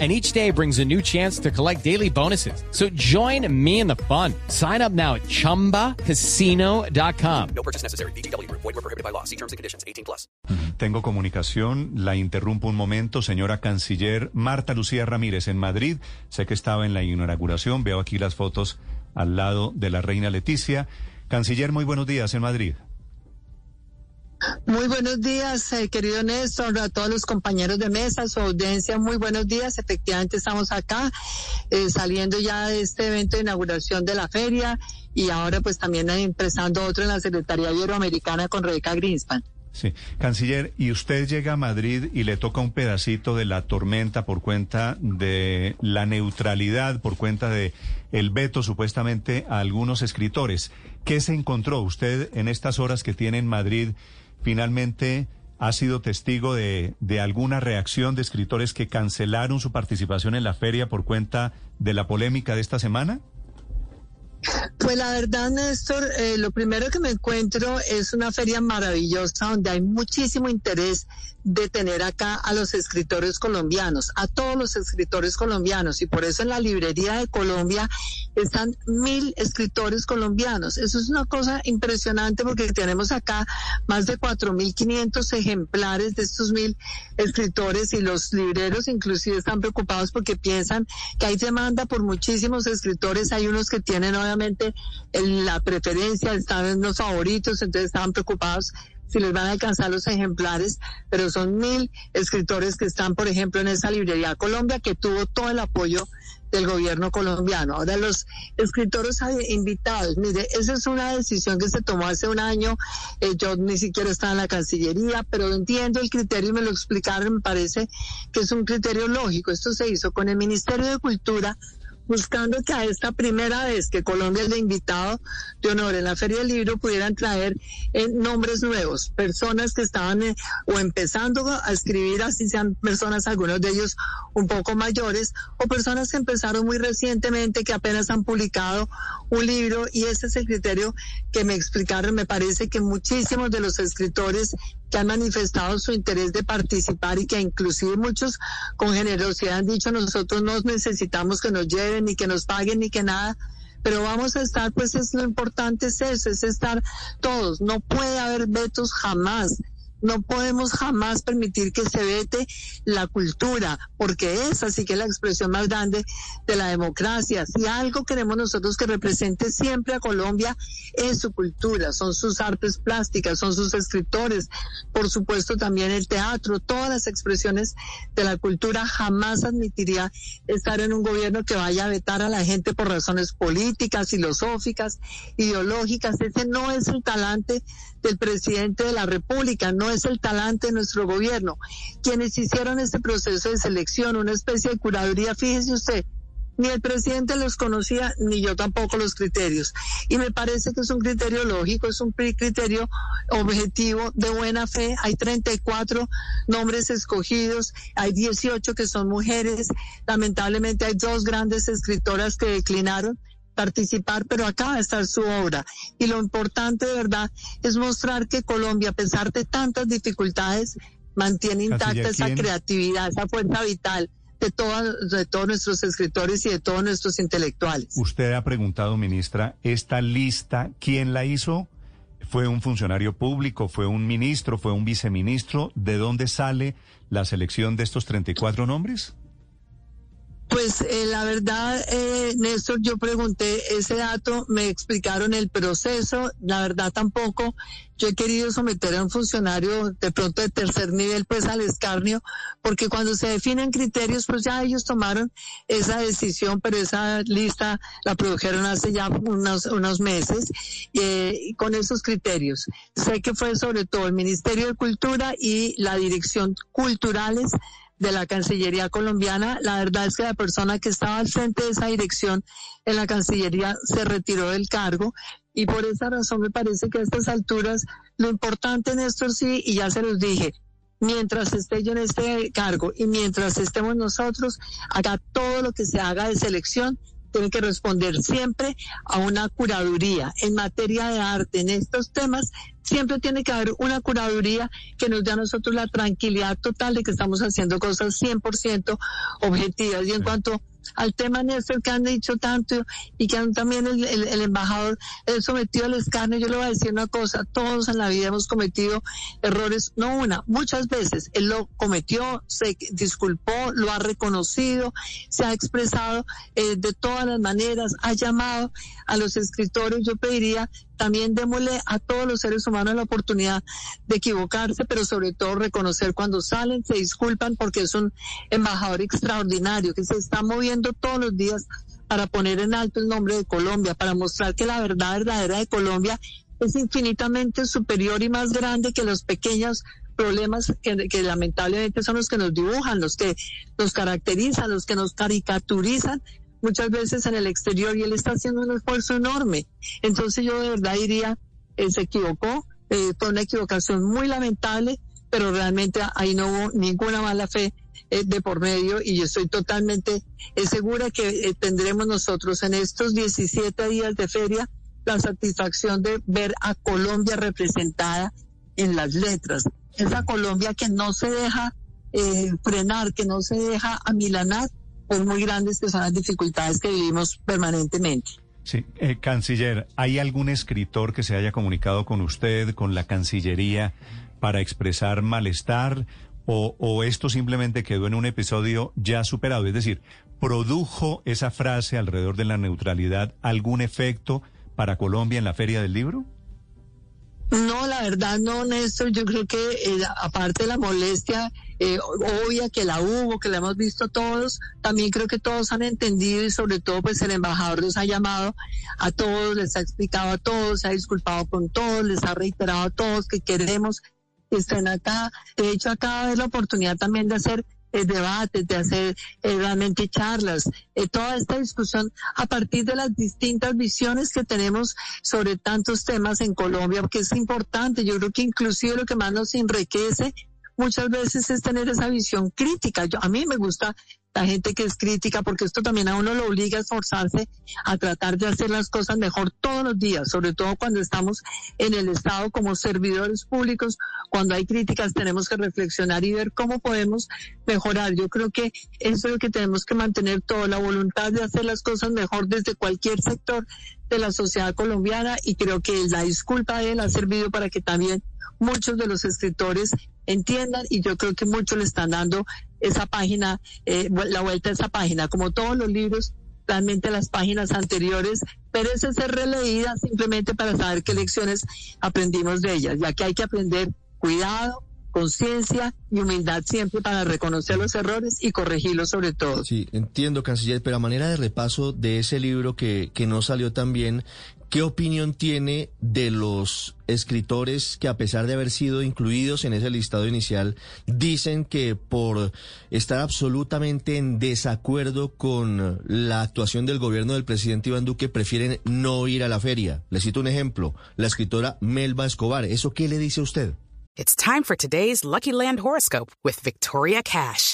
And each day brings a new chance to collect daily bonuses. So join me in the fun. Sign up now at chumbacasino.com. No purchase necessary. BGW. Void were prohibited by law. See terms and conditions. 18 plus. Tengo comunicación, la interrumpo un momento, señora canciller Marta Lucía Ramírez en Madrid. Sé que estaba en la inauguración, veo aquí las fotos al lado de la reina Leticia. Canciller, muy buenos días en Madrid. Muy buenos días, eh, querido Néstor, a todos los compañeros de mesa, su audiencia, muy buenos días. Efectivamente estamos acá eh, saliendo ya de este evento de inauguración de la feria y ahora pues también empezando otro en la Secretaría Iberoamericana con Rebeca Greenspan. Sí, canciller, y usted llega a Madrid y le toca un pedacito de la tormenta por cuenta de la neutralidad, por cuenta de el veto supuestamente a algunos escritores. ¿Qué se encontró usted en estas horas que tiene en Madrid? Finalmente, ¿ha sido testigo de, de alguna reacción de escritores que cancelaron su participación en la feria por cuenta de la polémica de esta semana? Pues la verdad, Néstor, eh, lo primero que me encuentro es una feria maravillosa donde hay muchísimo interés de tener acá a los escritores colombianos, a todos los escritores colombianos. Y por eso en la librería de Colombia están mil escritores colombianos. Eso es una cosa impresionante porque tenemos acá más de cuatro mil quinientos ejemplares de estos mil escritores y los libreros inclusive están preocupados porque piensan que hay demanda por muchísimos escritores. Hay unos que tienen la preferencia, están en los favoritos, entonces estaban preocupados si les van a alcanzar los ejemplares, pero son mil escritores que están, por ejemplo, en esa librería Colombia que tuvo todo el apoyo del gobierno colombiano. Ahora los escritores invitados, mire, esa es una decisión que se tomó hace un año, eh, yo ni siquiera estaba en la Cancillería, pero entiendo el criterio y me lo explicaron, me parece que es un criterio lógico. Esto se hizo con el Ministerio de Cultura, buscando que a esta primera vez que Colombia es de invitado de honor en la Feria del Libro pudieran traer eh, nombres nuevos, personas que estaban eh, o empezando a escribir, así sean personas, algunos de ellos un poco mayores, o personas que empezaron muy recientemente, que apenas han publicado un libro, y ese es el criterio que me explicaron. Me parece que muchísimos de los escritores que han manifestado su interés de participar y que inclusive muchos con generosidad han dicho nosotros no necesitamos que nos lleven ni que nos paguen ni que nada, pero vamos a estar, pues es lo importante es eso, es estar todos, no puede haber vetos jamás. No podemos jamás permitir que se vete la cultura, porque es así que la expresión más grande de la democracia. Si algo queremos nosotros que represente siempre a Colombia es su cultura, son sus artes plásticas, son sus escritores, por supuesto también el teatro, todas las expresiones de la cultura. Jamás admitiría estar en un gobierno que vaya a vetar a la gente por razones políticas, filosóficas, ideológicas. Ese no es el talante del presidente de la República, no es el talante de nuestro gobierno. Quienes hicieron este proceso de selección, una especie de curaduría, fíjese usted, ni el presidente los conocía, ni yo tampoco los criterios. Y me parece que es un criterio lógico, es un criterio objetivo de buena fe. Hay 34 nombres escogidos, hay 18 que son mujeres. Lamentablemente hay dos grandes escritoras que declinaron participar, pero acá va a estar su obra. Y lo importante de verdad es mostrar que Colombia, a pesar de tantas dificultades, mantiene intacta esa creatividad, esa fuerza vital de, todas, de todos nuestros escritores y de todos nuestros intelectuales. Usted ha preguntado, ministra, esta lista, ¿quién la hizo? ¿Fue un funcionario público? ¿Fue un ministro? ¿Fue un viceministro? ¿De dónde sale la selección de estos 34 nombres? Pues eh, la verdad, eh, Néstor, yo pregunté ese dato, me explicaron el proceso, la verdad tampoco yo he querido someter a un funcionario de pronto de tercer nivel pues al escarnio, porque cuando se definen criterios, pues ya ellos tomaron esa decisión, pero esa lista la produjeron hace ya unos, unos meses eh, con esos criterios. Sé que fue sobre todo el Ministerio de Cultura y la Dirección Culturales de la Cancillería colombiana. La verdad es que la persona que estaba al frente de esa dirección en la Cancillería se retiró del cargo y por esa razón me parece que a estas alturas lo importante, en esto sí, y ya se los dije, mientras esté yo en este cargo y mientras estemos nosotros, haga todo lo que se haga de selección tiene que responder siempre a una curaduría. En materia de arte, en estos temas, siempre tiene que haber una curaduría que nos dé a nosotros la tranquilidad total de que estamos haciendo cosas 100% objetivas. Y en cuanto al tema, Néstor, que han dicho tanto y que también el, embajador sometido al escarnio, yo le voy a decir una cosa, todos en la vida hemos cometido errores, no una, muchas veces. Él lo cometió, se disculpó, lo ha reconocido, se ha expresado eh, de todas las maneras, ha llamado a los escritores, yo pediría también démosle a todos los seres humanos la oportunidad de equivocarse, pero sobre todo reconocer cuando salen, se disculpan porque es un embajador extraordinario que se está moviendo todos los días para poner en alto el nombre de Colombia, para mostrar que la verdad verdadera de Colombia es infinitamente superior y más grande que los pequeños problemas que, lamentablemente son los que nos dibujan, los que nos caracterizan, los que nos caricaturizan muchas veces en el exterior y él está haciendo un esfuerzo enorme. Entonces yo de verdad diría, él se equivocó, eh, fue una equivocación muy lamentable, pero realmente ahí no hubo ninguna mala fe eh, de por medio y yo estoy totalmente eh, segura que tendremos nosotros en estos 17 días de feria la satisfacción de ver a Colombia representada en las letras. Esa Colombia que no se deja frenar, que no se deja amilanar pues muy grandes que son las dificultades que vivimos permanentemente. Sí, eh, canciller, ¿hay algún escritor que se haya comunicado con usted, con la Cancillería, para expresar malestar? O, ¿O esto simplemente quedó en un episodio ya superado? Es decir, ¿produjo esa frase alrededor de la neutralidad algún efecto para Colombia en la Feria del Libro? No, la verdad no, Néstor. Yo creo que eh, aparte de la molestia eh, obvia que la hubo, que la hemos visto todos, también creo que todos han entendido y sobre todo pues el embajador los ha llamado a todos, les ha explicado a todos, se ha disculpado con todos, les ha reiterado a todos que queremos que estén acá. De hecho, acaba de la oportunidad también de hacer eh, debates, de hacer eh, realmente charlas, eh, toda esta discusión a partir de las distintas visiones que tenemos sobre tantos temas en Colombia, porque es importante, yo creo que inclusive lo que más nos enriquece muchas veces es tener esa visión crítica. Yo, a mí me gusta la gente que es crítica, porque esto también a uno lo obliga a esforzarse a tratar de hacer las cosas mejor todos los días, sobre todo cuando estamos en el Estado como servidores públicos, cuando hay críticas tenemos que reflexionar y ver cómo podemos mejorar. Yo creo que eso es lo que tenemos que mantener toda la voluntad de hacer las cosas mejor desde cualquier sector de la sociedad colombiana y creo que la disculpa de él ha servido para que también muchos de los escritores entiendan y yo creo que muchos le están dando esa página, eh, la vuelta a esa página, como todos los libros, realmente las páginas anteriores merece ser releída simplemente para saber qué lecciones aprendimos de ellas, ya que hay que aprender cuidado, conciencia y humildad siempre para reconocer los errores y corregirlos sobre todo. Sí, entiendo, canciller, pero a manera de repaso de ese libro que, que no salió tan bien, ¿qué opinión tiene de los escritores que a pesar de haber sido incluidos en ese listado inicial, dicen que por estar absolutamente en desacuerdo con la actuación del gobierno del presidente Iván Duque, prefieren no ir a la feria? Le cito un ejemplo, la escritora Melba Escobar. ¿Eso qué le dice a usted? Lucky Land horoscope Victoria Cash.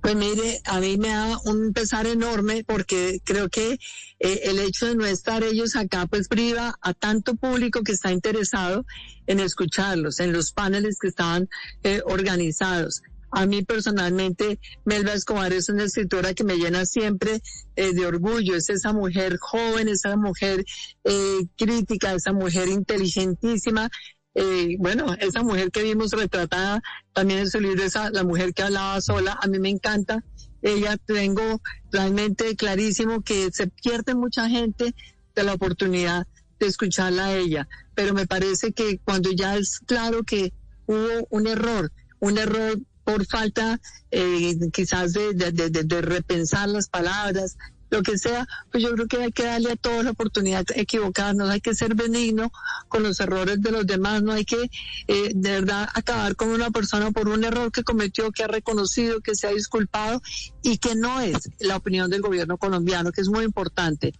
Pues mire, a mí me da un pesar enorme porque creo que eh, el hecho de no estar ellos acá pues priva a tanto público que está interesado en escucharlos, en los paneles que estaban eh, organizados. A mí personalmente, Melba Escobar es una escritora que me llena siempre eh, de orgullo. Es esa mujer joven, esa mujer eh, crítica, esa mujer inteligentísima. Eh, bueno, esa mujer que vimos retratada también en su libro, esa, la mujer que hablaba sola, a mí me encanta. Ella tengo realmente clarísimo que se pierde mucha gente de la oportunidad de escucharla a ella, pero me parece que cuando ya es claro que hubo un error, un error por falta eh, quizás de, de, repensar las palabras, lo que sea, pues yo creo que hay que darle a todos la oportunidad de equivocarnos, hay que ser benigno con los errores de los demás, no hay que eh, de verdad acabar con una persona por un error que cometió, que ha reconocido, que se ha disculpado y que no es la opinión del gobierno colombiano, que es muy importante.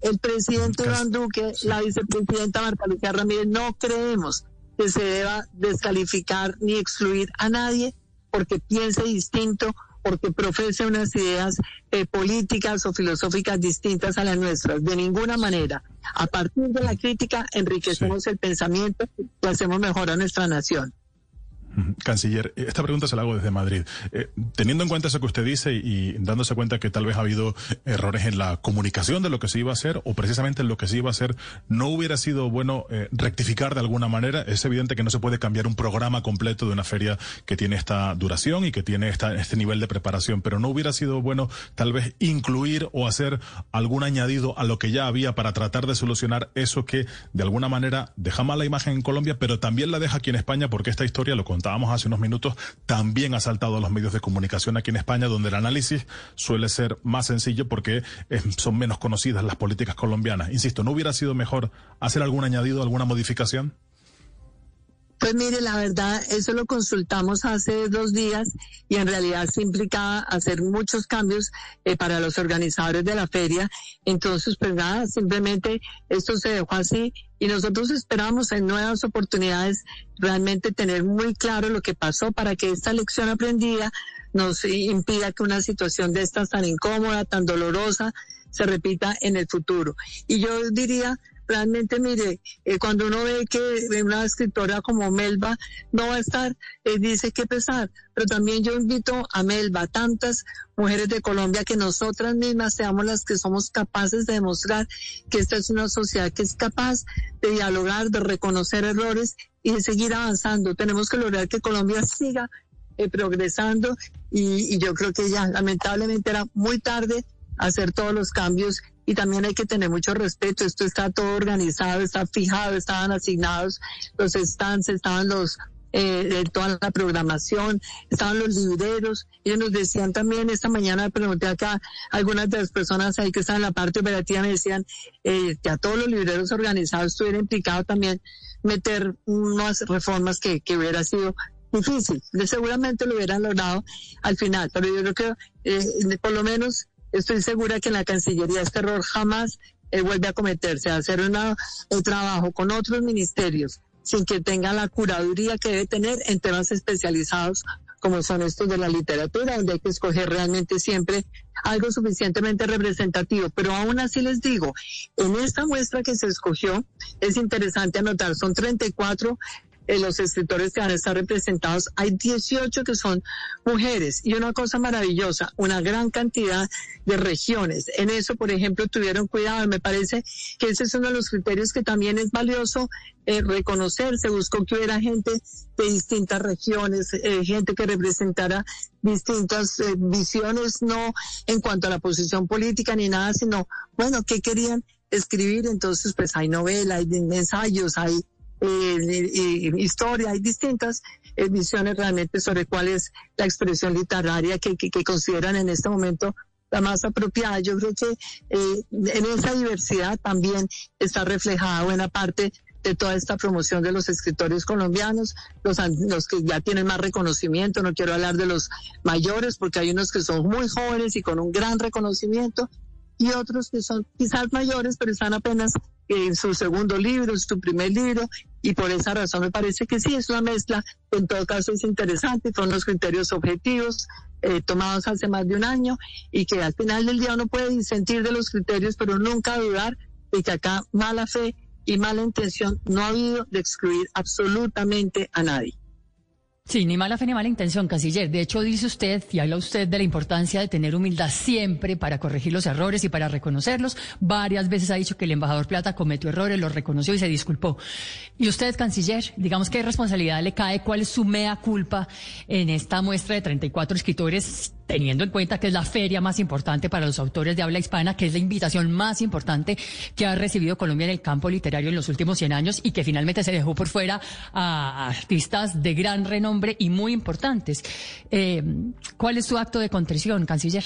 El presidente Iván Duque, la vicepresidenta Marta Lucía Ramírez, no creemos que se deba descalificar ni excluir a nadie porque piense distinto, porque profese unas ideas eh, políticas o filosóficas distintas a las nuestras. De ninguna manera. A partir de la crítica enriquecemos el pensamiento y hacemos mejor a nuestra nación. Canciller, esta pregunta se la hago desde Madrid. Eh, teniendo en cuenta eso que usted dice y, dándose cuenta que tal vez ha habido errores en la comunicación de lo que se iba a hacer o precisamente en lo que se iba a hacer, ¿no hubiera sido bueno eh, rectificar de alguna manera? Es evidente que no se puede cambiar un programa completo de una feria que tiene esta duración y que tiene esta, este nivel de preparación, pero ¿no hubiera sido bueno tal vez incluir o hacer algún añadido a lo que ya había para tratar de solucionar eso que de alguna manera deja mala imagen en Colombia, pero también la deja aquí en España porque esta historia lo contábamos hace unos minutos, también ha saltado a los medios de comunicación aquí en España, donde el análisis suele ser más sencillo porque eh, son menos conocidas las políticas colombianas. Insisto, ¿no hubiera sido mejor hacer algún añadido, alguna modificación? Pues mire, la verdad, eso lo consultamos hace dos días y en realidad se implicaba hacer muchos cambios eh, para los organizadores de la feria. Entonces, pues nada, simplemente esto se dejó así y nosotros esperamos en nuevas oportunidades realmente tener muy claro lo que pasó para que esta lección aprendida nos impida que una situación de estas tan incómoda, tan dolorosa, se repita en el futuro. Y yo diría realmente, mire, eh, cuando uno ve que una escritora como Melba no va a estar, eh, dice que pesar, pero también yo invito a Melba, tantas mujeres de Colombia, que nosotras mismas seamos las que somos capaces de demostrar que esta es una sociedad que es capaz de dialogar, de reconocer errores y de seguir avanzando. Tenemos que lograr que Colombia siga eh, progresando y, y yo creo que ya lamentablemente era muy tarde hacer todos los cambios y también hay que tener mucho respeto. Esto está todo organizado, está fijado, estaban asignados los stands, estaban los eh, toda la programación, estaban los libreros. Ellos nos decían también, esta mañana pregunté acá, algunas de las personas ahí que están en la parte operativa me decían eh, que a todos los libreros organizados estuviera implicado también meter unas reformas que, que hubiera sido difícil. Seguramente lo hubieran logrado al final, pero yo creo que eh, por lo menos estoy segura que en la Cancillería este error jamás eh, vuelve a cometerse, hacer una, un trabajo con otros ministerios sin que tenga la curaduría que debe tener en temas especializados como son estos de la literatura, donde hay que escoger realmente siempre algo suficientemente representativo. Pero aún así les digo, en esta muestra que se escogió, es interesante anotar, son 34 eh, los escritores que van a estar representados, hay 18 que son mujeres y una cosa maravillosa, una gran cantidad de regiones. En eso, por ejemplo, tuvieron cuidado. Me parece que ese es uno de los criterios que también es valioso eh, reconocer. Se buscó que hubiera gente de distintas regiones, eh, gente que representara distintas visiones, no en cuanto a la posición política ni nada, sino, bueno, ¿qué querían? escribir, entonces pues hay novela, hay ensayos, hay eh, historia, hay distintas visiones realmente sobre cuál es la expresión literaria que, que, consideran en este momento la más apropiada. Yo creo que eh, en esa diversidad también está reflejada buena parte de toda esta promoción de los escritores colombianos, los, los que ya tienen más reconocimiento, no quiero hablar de los mayores porque hay unos que son muy jóvenes y con un gran reconocimiento y otros que son quizás mayores pero están apenas en su segundo libro, en su primer libro, y por esa razón me parece que sí, es una mezcla, en todo caso es interesante, son los criterios objetivos eh, tomados hace más de un año y que al final del día uno puede disentir de los criterios, pero nunca dudar de que acá mala fe y mala intención no ha habido de excluir absolutamente a nadie. Sí, ni mala fe ni mala intención, canciller. De hecho, dice usted y habla usted de la importancia de tener humildad siempre para corregir los errores y para reconocerlos. Varias veces ha dicho que el embajador Plata cometió errores, los reconoció y se disculpó. Y usted, canciller, digamos qué responsabilidad le cae, cuál es su mea culpa en esta muestra de 34 escritores teniendo en cuenta que es la feria más importante para los autores de habla hispana, que es la invitación más importante que ha recibido Colombia en el campo literario en los últimos 100 años y que finalmente se dejó por fuera a artistas de gran renombre y muy importantes. Eh, ¿Cuál es su acto de contrición, canciller?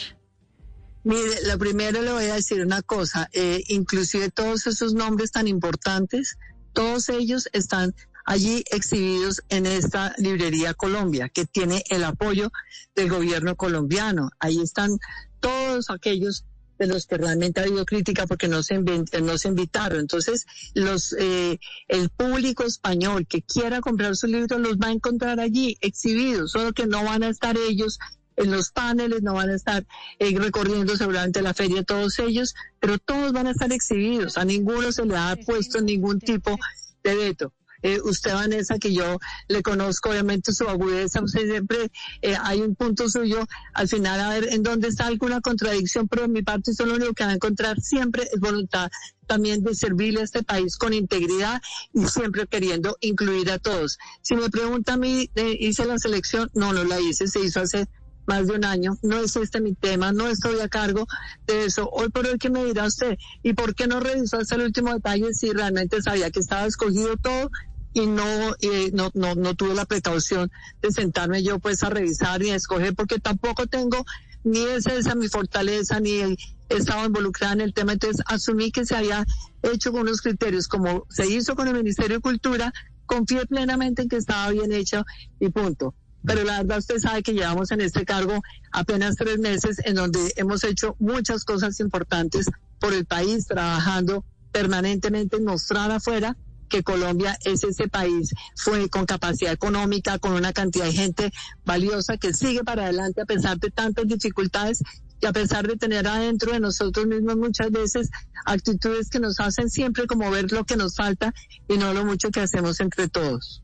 Mire, lo primero le voy a decir una cosa, eh, inclusive todos esos nombres tan importantes, todos ellos están allí exhibidos en esta librería Colombia, que tiene el apoyo del gobierno colombiano. Ahí están todos aquellos de los que realmente ha habido crítica porque no se, no se invitaron. Entonces, los, eh, el público español que quiera comprar su libro los va a encontrar allí exhibidos, solo que no van a estar ellos en los paneles, no van a estar eh, recorriendo seguramente la feria todos ellos, pero todos van a estar exhibidos. A ninguno se le ha puesto ningún tipo de veto. Eh, usted, Vanessa, que yo le conozco, obviamente su agudeza, usted siempre eh, hay un punto suyo, al final a ver en dónde está alguna contradicción, pero en mi parte usted lo único que va a encontrar siempre es voluntad también de servirle a este país con integridad y siempre queriendo incluir a todos. Si me pregunta a mí, ¿hice la selección? No, no la hice, se hizo hace más de un año, no es este mi tema, no estoy a cargo de eso. Hoy por hoy, ¿qué me dirá usted? ¿Y por qué no revisó hasta el último detalle si realmente sabía que estaba escogido todo y no, no, no, no tuve la precaución de sentarme yo pues a revisar y a escoger porque tampoco tengo ni esa, esa mi fortaleza ni he estado involucrada en el tema, entonces asumí que se había hecho con unos criterios como se hizo con el Ministerio de Cultura, confié plenamente en que estaba bien hecho y punto pero la verdad usted sabe que llevamos en este cargo apenas tres meses en donde hemos hecho muchas cosas importantes por el país, trabajando permanentemente en mostrar afuera que Colombia es ese país fue con capacidad económica, con una cantidad de gente valiosa que sigue para adelante a pesar de tantas dificultades y a pesar de tener adentro de nosotros mismos muchas veces actitudes que nos hacen siempre como ver lo que nos falta y no lo mucho que hacemos entre todos.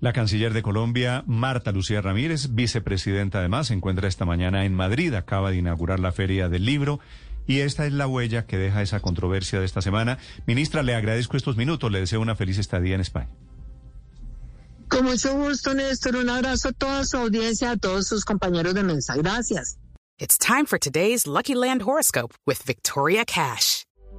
La canciller de Colombia, Marta Lucía Ramírez, vicepresidenta además, se encuentra esta mañana en Madrid, acaba de inaugurar la Feria del Libro y esta es la huella que deja esa controversia de esta semana. Ministra, le agradezco estos minutos, le deseo una feliz estadía en España. Con mucho gusto, Néstor. Un abrazo a toda su audiencia, a todos sus compañeros de mesa. Gracias. It's time for today's Lucky Land horoscope with Victoria Cash.